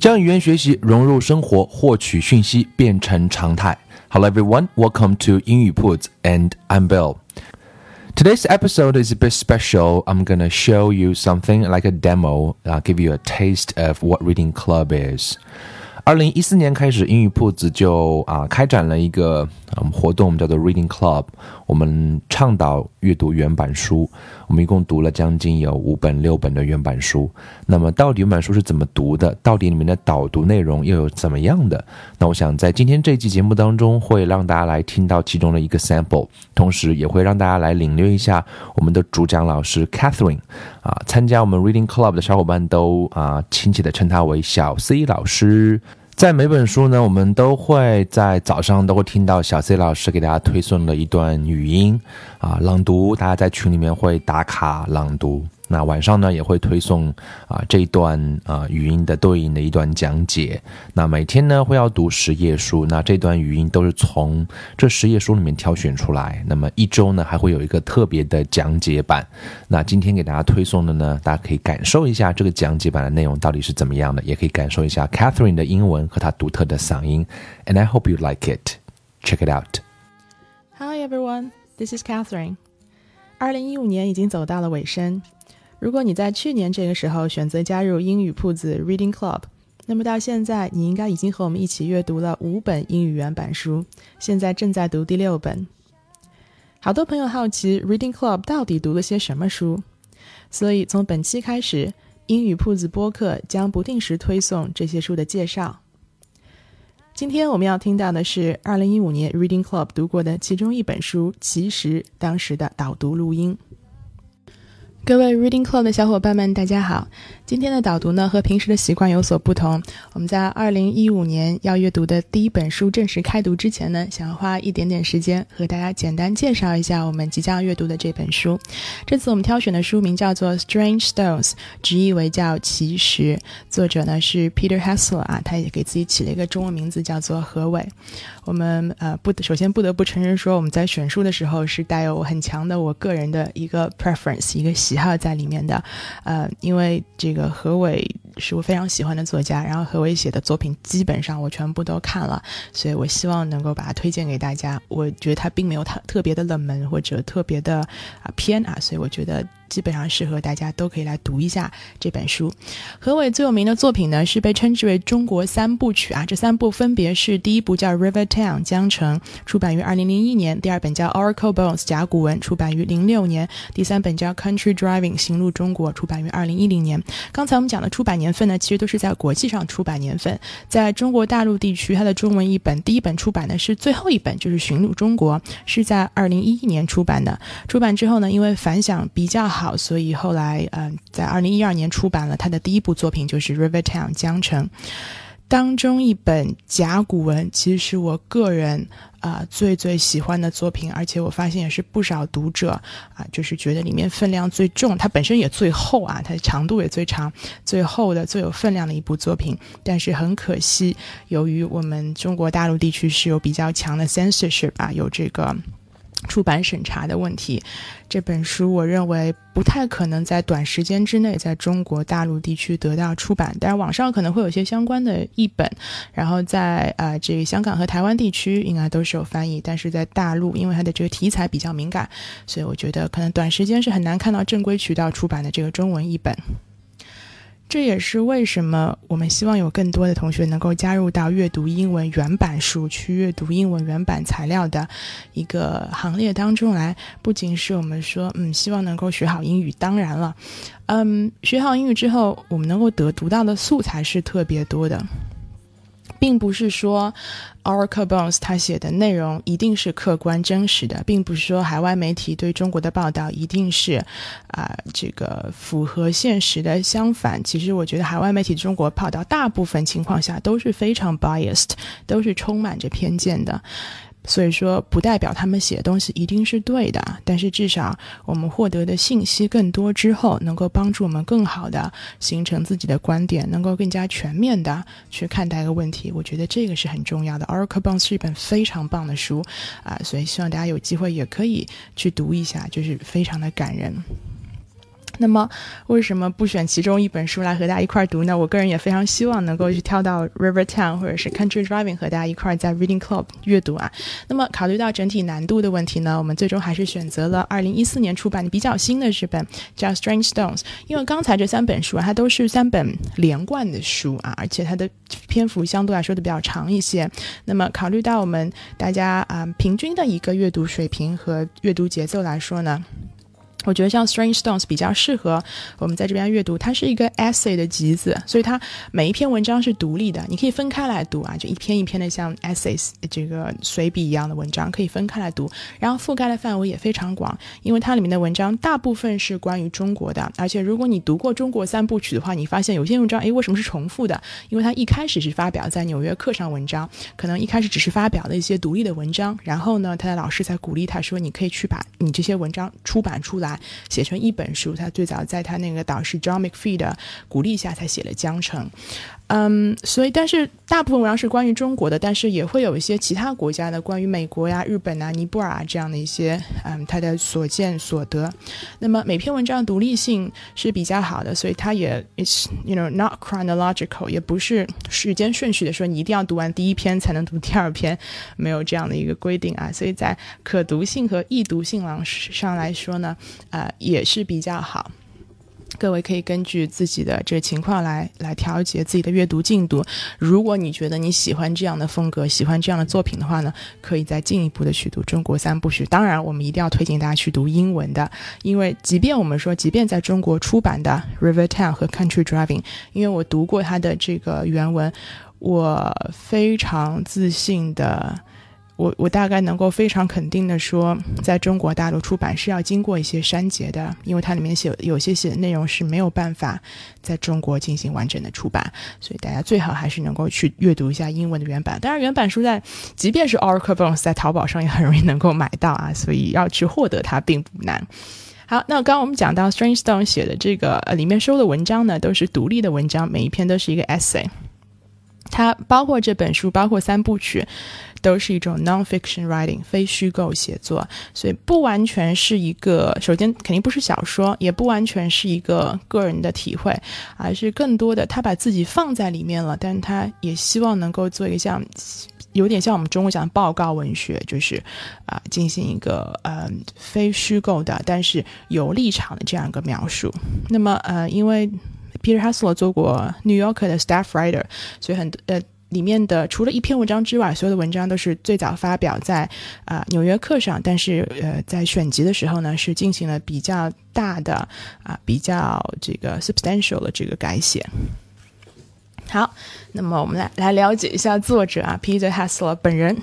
将语言学习融入生活，获取讯息变成常态。Hello everyone, welcome to 英语 Puts and I'm Bill. Today's episode is a bit special. I'm gonna show you something like a demo. I'll give you a taste of what Reading Club is. 二零一四年开始，英语铺子就啊开展了一个嗯活动，我们叫做 Reading Club。 我们倡导阅读原版书，我们一共读了将近有五本六本的原版书。那么到底原版书是怎么读的？到底里面的导读内容又有怎么样的？那我想在今天这期节目当中，会让大家来听到其中的一个 sample，同时也会让大家来领略一下我们的主讲老师 Catherine。啊，参加我们 Reading Club 的小伙伴都啊亲切的称他为小 C 老师。在每本书呢，我们都会在早上都会听到小 C 老师给大家推送的一段语音啊朗读，大家在群里面会打卡朗读。那晚上呢也会推送啊这一段啊语音的对应的一段讲解。那每天呢会要读十页书，那这段语音都是从这十页书里面挑选出来。那么一周呢还会有一个特别的讲解版。那今天给大家推送的呢，大家可以感受一下这个讲解版的内容到底是怎么样的，也可以感受一下 Catherine 的英文和她独特的嗓音。And I hope you like it. Check it out. Hi everyone, this is Catherine. 二零一五年已经走到了尾声。如果你在去年这个时候选择加入英语铺子 Reading Club，那么到现在你应该已经和我们一起阅读了五本英语原版书，现在正在读第六本。好多朋友好奇 Reading Club 到底读了些什么书，所以从本期开始，英语铺子播客将不定时推送这些书的介绍。今天我们要听到的是2015年 Reading Club 读过的其中一本书《其实》当时的导读录音。各位 Reading Club 的小伙伴们，大家好！今天的导读呢，和平时的习惯有所不同。我们在二零一五年要阅读的第一本书正式开读之前呢，想要花一点点时间和大家简单介绍一下我们即将阅读的这本书。这次我们挑选的书名叫做《Strange Stones》，直译为叫《奇石》，作者呢是 Peter Hessler 啊，他也给自己起了一个中文名字叫做何伟。我们呃不得首先不得不承认说，我们在选书的时候是带有很强的我个人的一个 preference，一个喜好在里面的。呃，因为这个何伟是我非常喜欢的作家，然后何伟写的作品基本上我全部都看了，所以我希望能够把它推荐给大家。我觉得他并没有特特别的冷门或者特别的啊偏啊，所以我觉得。基本上适合大家都可以来读一下这本书。何伟最有名的作品呢，是被称之为中国三部曲啊。这三部分别是第一部叫《River Town》江城，出版于二零零一年；第二本叫《Oracle Bones》甲骨文，出版于零六年；第三本叫《Country Driving》行路中国，出版于二零一零年。刚才我们讲的出版年份呢，其实都是在国际上出版年份。在中国大陆地区，它的中文译本第一本出版的是最后一本，就是《寻路中国》，是在二零一一年出版的。出版之后呢，因为反响比较好。好，所以后来，嗯，在二零一二年出版了他的第一部作品，就是《River Town》江城当中一本甲骨文，其实是我个人啊最最喜欢的作品，而且我发现也是不少读者啊，就是觉得里面分量最重，它本身也最厚啊，它的长度也最长，最厚的、最有分量的一部作品。但是很可惜，由于我们中国大陆地区是有比较强的 censorship 啊，有这个。出版审查的问题，这本书我认为不太可能在短时间之内在中国大陆地区得到出版，但是网上可能会有一些相关的译本，然后在呃这个香港和台湾地区应该都是有翻译，但是在大陆因为它的这个题材比较敏感，所以我觉得可能短时间是很难看到正规渠道出版的这个中文译本。这也是为什么我们希望有更多的同学能够加入到阅读英文原版书、去阅读英文原版材料的一个行列当中来。不仅是我们说，嗯，希望能够学好英语，当然了，嗯，学好英语之后，我们能够得读到的素材是特别多的。并不是说 Oracle Bones 他写的内容一定是客观真实的，并不是说海外媒体对中国的报道一定是啊这个符合现实的。相反，其实我觉得海外媒体中国报道大部分情况下都是非常 biased，都是充满着偏见的。所以说，不代表他们写的东西一定是对的，但是至少我们获得的信息更多之后，能够帮助我们更好的形成自己的观点，能够更加全面的去看待一个问题。我觉得这个是很重要的。Oracle Bones 是一本非常棒的书啊，所以希望大家有机会也可以去读一下，就是非常的感人。那么，为什么不选其中一本书来和大家一块儿读呢？我个人也非常希望能够去挑到 River Town 或者是 Country Driving 和大家一块儿在 Reading Club 阅读啊。那么，考虑到整体难度的问题呢，我们最终还是选择了2014年出版的比较新的这本叫 Strange Stones。因为刚才这三本书啊，它都是三本连贯的书啊，而且它的篇幅相对来说的比较长一些。那么，考虑到我们大家啊平均的一个阅读水平和阅读节奏来说呢。我觉得像 Strange Stones 比较适合我们在这边阅读，它是一个 essay 的集子，所以它每一篇文章是独立的，你可以分开来读啊，就一篇一篇的像 essays 这个随笔一样的文章可以分开来读，然后覆盖的范围也非常广，因为它里面的文章大部分是关于中国的，而且如果你读过中国三部曲的话，你发现有些文章诶为什么是重复的？因为它一开始是发表在《纽约客》上文章，可能一开始只是发表了一些独立的文章，然后呢，他的老师才鼓励他说，你可以去把你这些文章出版出来。写成一本书，他最早在他那个导师 John McPhee 的鼓励下才写了《江城》。嗯，所以但是大部分文章是关于中国的，但是也会有一些其他国家的，关于美国呀、日本啊、尼泊尔啊这样的一些嗯他的所见所得。那么每篇文章独立性是比较好的，所以它也，it's you know not chronological，也不是时间顺序的说你一定要读完第一篇才能读第二篇，没有这样的一个规定啊。所以在可读性和易读性上来说呢，呃也是比较好。各位可以根据自己的这个情况来来调节自己的阅读进度。如果你觉得你喜欢这样的风格，喜欢这样的作品的话呢，可以再进一步的去读中国三部曲。当然，我们一定要推荐大家去读英文的，因为即便我们说，即便在中国出版的《River Town》和《Country Driving》，因为我读过它的这个原文，我非常自信的。我我大概能够非常肯定的说，在中国大陆出版是要经过一些删节的，因为它里面写有些写的内容是没有办法在中国进行完整的出版，所以大家最好还是能够去阅读一下英文的原版。当然，原版书在即便是 Oracle Bones 在淘宝上也很容易能够买到啊，所以要去获得它并不难。好，那刚刚我们讲到 Strange Stone 写的这个呃里面收的文章呢，都是独立的文章，每一篇都是一个 essay。它包括这本书，包括三部曲。都是一种 non-fiction writing，非虚构写作，所以不完全是一个，首先肯定不是小说，也不完全是一个个人的体会，而是更多的他把自己放在里面了，但他也希望能够做一个像，有点像我们中国讲的报告文学，就是啊，进行一个呃非虚构的，但是有立场的这样一个描述。那么呃，因为 Peter Hassler 做过 New Yorker 的 staff writer，所以很呃。里面的除了一篇文章之外，所有的文章都是最早发表在啊《纽约客》上，但是呃，在选集的时候呢，是进行了比较大的啊比较这个 substantial 的这个改写。好，那么我们来来了解一下作者啊，Peter Hassler 本人。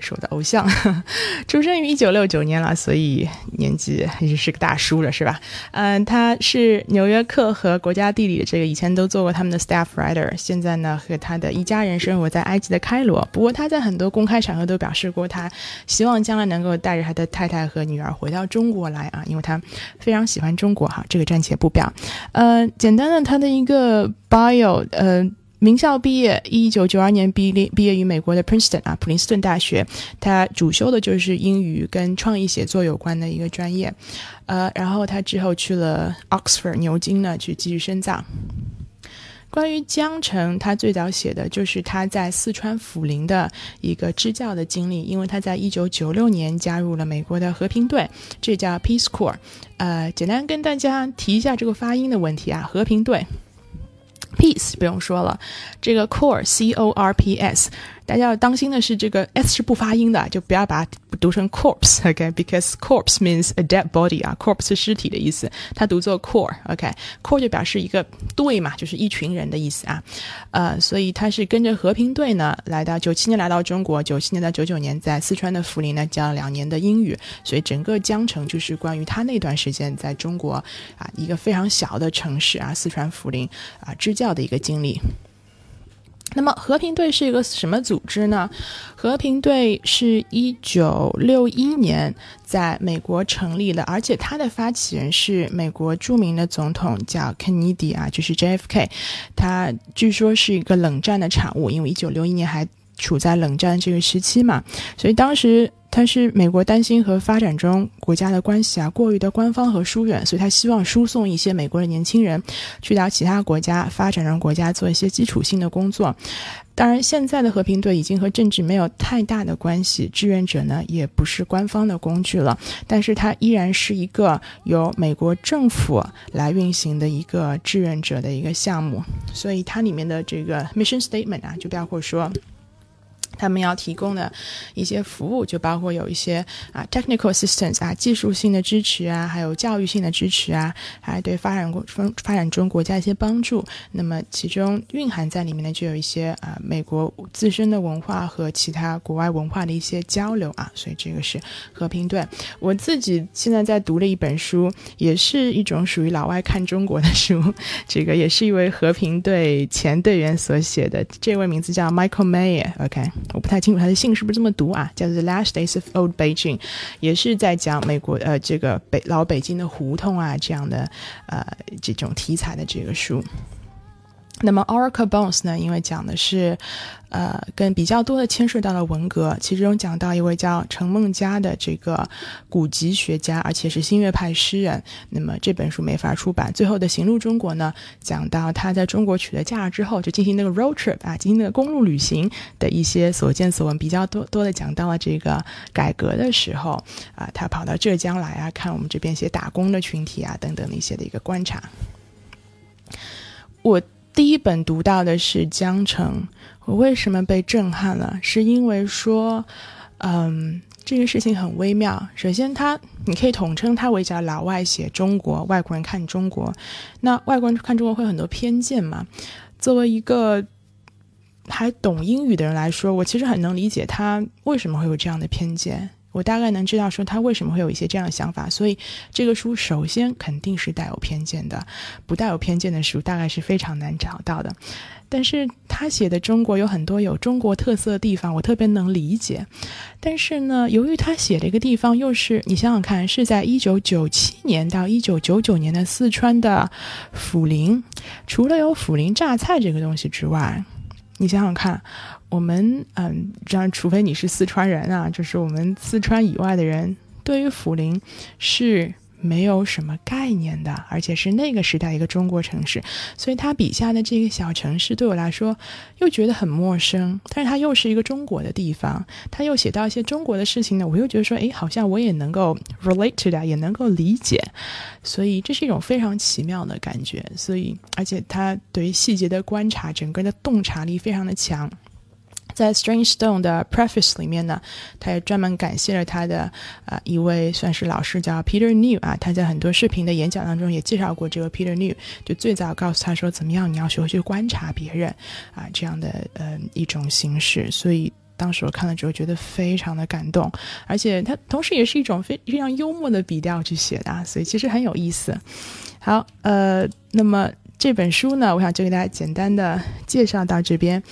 是我的偶像，出生于一九六九年了，所以年纪已经是个大叔了，是吧？嗯，他是《纽约客》和《国家地理》的这个以前都做过他们的 staff writer，现在呢和他的一家人生活在埃及的开罗。不过他在很多公开场合都表示过，他希望将来能够带着他的太太和女儿回到中国来啊，因为他非常喜欢中国哈。这个暂且不表。呃，简单的他的一个 bio，呃。名校毕业，一九九二年毕业毕业于美国的 Princeton 啊，普林斯顿大学。他主修的就是英语跟创意写作有关的一个专业，呃，然后他之后去了 Oxford 牛津呢去继续深造。关于江城，他最早写的就是他在四川涪陵的一个支教的经历，因为他在一九九六年加入了美国的和平队，这叫 Peace Corps。呃，简单跟大家提一下这个发音的问题啊，和平队。Peace 不用说了，这个 Core C O R P S，大家要当心的是，这个 s 是不发音的，就不要把它读成 corpse，OK？Because corpse means a dead body 啊，corpse 是尸体的意思，它读作 core，OK？core 就表示一个队嘛，就是一群人的意思啊。呃，所以他是跟着和平队呢，来到九七年来到中国，九七年到九九年在四川的涪陵呢教了两年的英语，所以整个江城就是关于他那段时间在中国啊一个非常小的城市啊，四川涪陵啊支教的一个经历。那么和平队是一个什么组织呢？和平队是一九六一年在美国成立的，而且它的发起人是美国著名的总统叫肯尼迪啊，就是 JFK。他据说是一个冷战的产物，因为一九六一年还处在冷战这个时期嘛，所以当时。他是美国担心和发展中国家的关系啊过于的官方和疏远，所以他希望输送一些美国的年轻人去到其他国家发展中国家做一些基础性的工作。当然，现在的和平队已经和政治没有太大的关系，志愿者呢也不是官方的工具了，但是它依然是一个由美国政府来运行的一个志愿者的一个项目。所以它里面的这个 mission statement 啊，就包括说。他们要提供的一些服务，就包括有一些啊，technical assistance 啊，技术性的支持啊，还有教育性的支持啊，还对发展国发发展中国家一些帮助。那么其中蕴含在里面的就有一些啊，美国自身的文化和其他国外文化的一些交流啊。所以这个是和平队。我自己现在在读的一本书，也是一种属于老外看中国的书。这个也是一位和平队前队员所写的，这位名字叫 Michael Mayer。OK。我不太清楚他的姓是不是这么读啊？叫做《The Last Days of Old Beijing》，也是在讲美国呃这个北老北京的胡同啊这样的呃这种题材的这个书。那么《Oracle Bones》呢？因为讲的是，呃，跟比较多的牵涉到了文革，其中讲到一位叫陈梦家的这个古籍学家，而且是新月派诗人。那么这本书没法出版。最后的《行路中国》呢，讲到他在中国取得驾照之后，就进行那个 road trip 啊，进行那个公路旅行的一些所见所闻，比较多多的讲到了这个改革的时候啊，他跑到浙江来啊，看我们这边一些打工的群体啊，等等的一些的一个观察。我。第一本读到的是《江城》，我为什么被震撼了？是因为说，嗯，这个事情很微妙。首先，他你可以统称它为叫老外写中国，外国人看中国。那外国人看中国会很多偏见嘛？作为一个还懂英语的人来说，我其实很能理解他为什么会有这样的偏见。我大概能知道说他为什么会有一些这样的想法，所以这个书首先肯定是带有偏见的，不带有偏见的书大概是非常难找到的。但是他写的中国有很多有中国特色的地方，我特别能理解。但是呢，由于他写的一个地方又是你想想看，是在一九九七年到一九九九年的四川的涪陵，除了有涪陵榨菜这个东西之外，你想想看。我们嗯，这样，除非你是四川人啊，就是我们四川以外的人，对于涪陵是没有什么概念的，而且是那个时代一个中国城市，所以他笔下的这个小城市对我来说又觉得很陌生，但是它又是一个中国的地方，他又写到一些中国的事情呢，我又觉得说，哎，好像我也能够 relate to 它也能够理解，所以这是一种非常奇妙的感觉，所以而且他对于细节的观察，整个的洞察力非常的强。在《Strange Stone》的 Preface 里面呢，他也专门感谢了他的啊一位算是老师叫 Peter New 啊，他在很多视频的演讲当中也介绍过这个 Peter New，就最早告诉他说怎么样你要学会去观察别人啊这样的呃一种形式，所以当时我看了之后觉得非常的感动，而且他同时也是一种非非常幽默的笔调去写的，所以其实很有意思。好，呃，那么。这本书呢，我想就给大家简单的介绍到这边。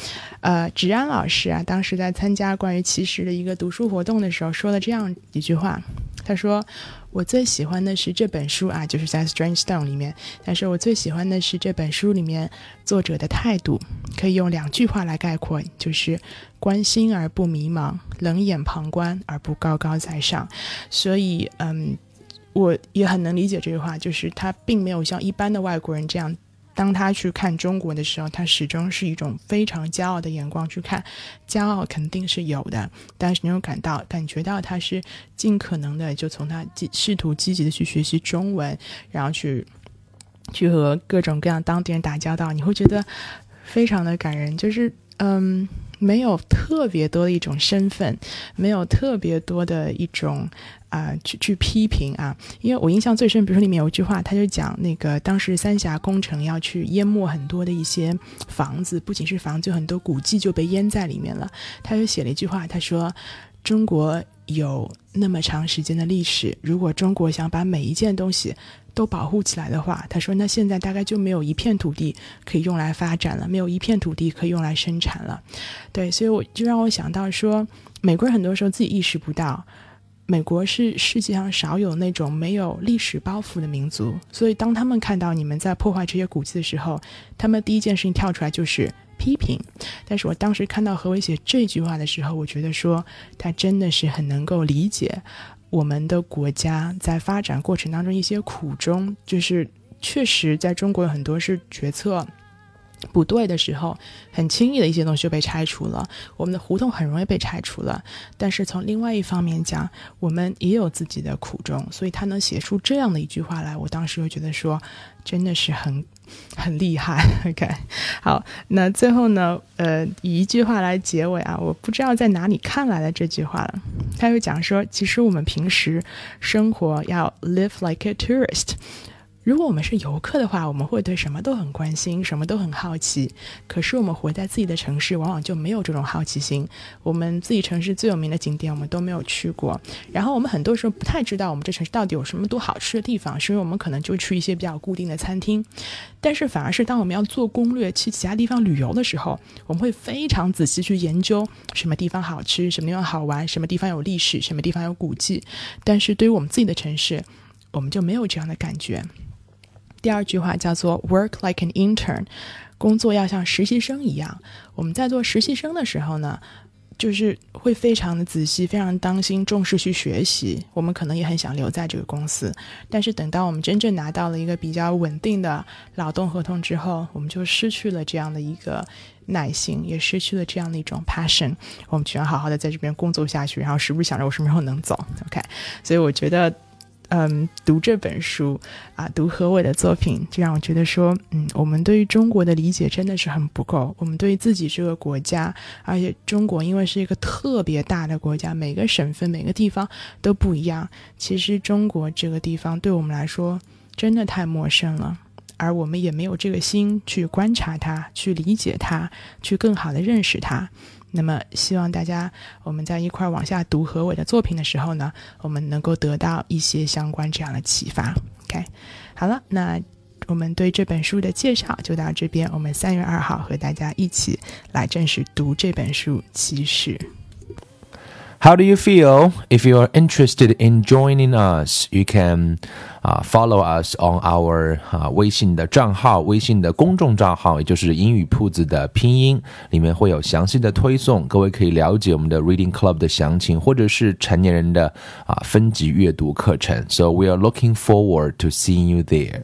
呃，芷安老师啊，当时在参加关于奇石的一个读书活动的时候，说了这样一句话。他说：“我最喜欢的是这本书啊，就是在《Strange Stone》里面。但是我最喜欢的是这本书里面作者的态度，可以用两句话来概括，就是关心而不迷茫，冷眼旁观而不高高在上。所以，嗯，我也很能理解这句话，就是他并没有像一般的外国人这样。”当他去看中国的时候，他始终是一种非常骄傲的眼光去看，骄傲肯定是有的，但是你有感到感觉到他是尽可能的就从他积试图积极的去学习中文，然后去去和各种各样当地人打交道，你会觉得非常的感人。就是嗯，没有特别多的一种身份，没有特别多的一种啊去去批评啊。因为我印象最深，比如说里面有一句话，他就讲那个当时三峡工程要去淹没很多的一些房子，不仅是房子，有很多古迹就被淹在里面了。他就写了一句话，他说：“中国有那么长时间的历史，如果中国想把每一件东西。”都保护起来的话，他说，那现在大概就没有一片土地可以用来发展了，没有一片土地可以用来生产了。对，所以我就让我想到说，美国人很多时候自己意识不到，美国是世界上少有那种没有历史包袱的民族。所以当他们看到你们在破坏这些古迹的时候，他们第一件事情跳出来就是批评。但是我当时看到何伟写这句话的时候，我觉得说他真的是很能够理解。我们的国家在发展过程当中一些苦衷，就是确实在中国有很多是决策不对的时候，很轻易的一些东西就被拆除了，我们的胡同很容易被拆除了。但是从另外一方面讲，我们也有自己的苦衷，所以他能写出这样的一句话来，我当时会觉得说，真的是很。很厉害，OK，好，那最后呢，呃，以一句话来结尾啊，我不知道在哪里看来的这句话了。他又讲说，其实我们平时生活要 live like a tourist。如果我们是游客的话，我们会对什么都很关心，什么都很好奇。可是我们活在自己的城市，往往就没有这种好奇心。我们自己城市最有名的景点，我们都没有去过。然后我们很多时候不太知道我们这城市到底有什么多好吃的地方，是因为我们可能就去一些比较固定的餐厅。但是反而是当我们要做攻略去其他地方旅游的时候，我们会非常仔细去研究什么地方好吃，什么地方好玩，什么地方有历史，什么地方有古迹。但是对于我们自己的城市，我们就没有这样的感觉。第二句话叫做 “work like an intern”，工作要像实习生一样。我们在做实习生的时候呢，就是会非常的仔细，非常当心、重视去学习。我们可能也很想留在这个公司，但是等到我们真正拿到了一个比较稳定的劳动合同之后，我们就失去了这样的一个耐心，也失去了这样的一种 passion。我们只要好好的在这边工作下去，然后时不时想着我什么时候能走。OK，所以我觉得。嗯，读这本书啊，读何伟的作品，就让我觉得说，嗯，我们对于中国的理解真的是很不够。我们对于自己这个国家，而且中国因为是一个特别大的国家，每个省份、每个地方都不一样。其实中国这个地方对我们来说真的太陌生了，而我们也没有这个心去观察它、去理解它、去更好的认识它。那么，希望大家我们在一块儿往下读何伟的作品的时候呢，我们能够得到一些相关这样的启发。OK，好了，那我们对这本书的介绍就到这边。我们三月二号和大家一起来正式读这本书《其实》。How do you feel? If you are interested in joining us, you can uh, follow us on our 啊、uh, 微信的账号，微信的公众账号，也就是英语铺子的拼音，里面会有详细的推送，各位可以了解我们的 Reading Club 的详情，或者是成年人的啊、uh, 分级阅读课程。So we are looking forward to seeing you there.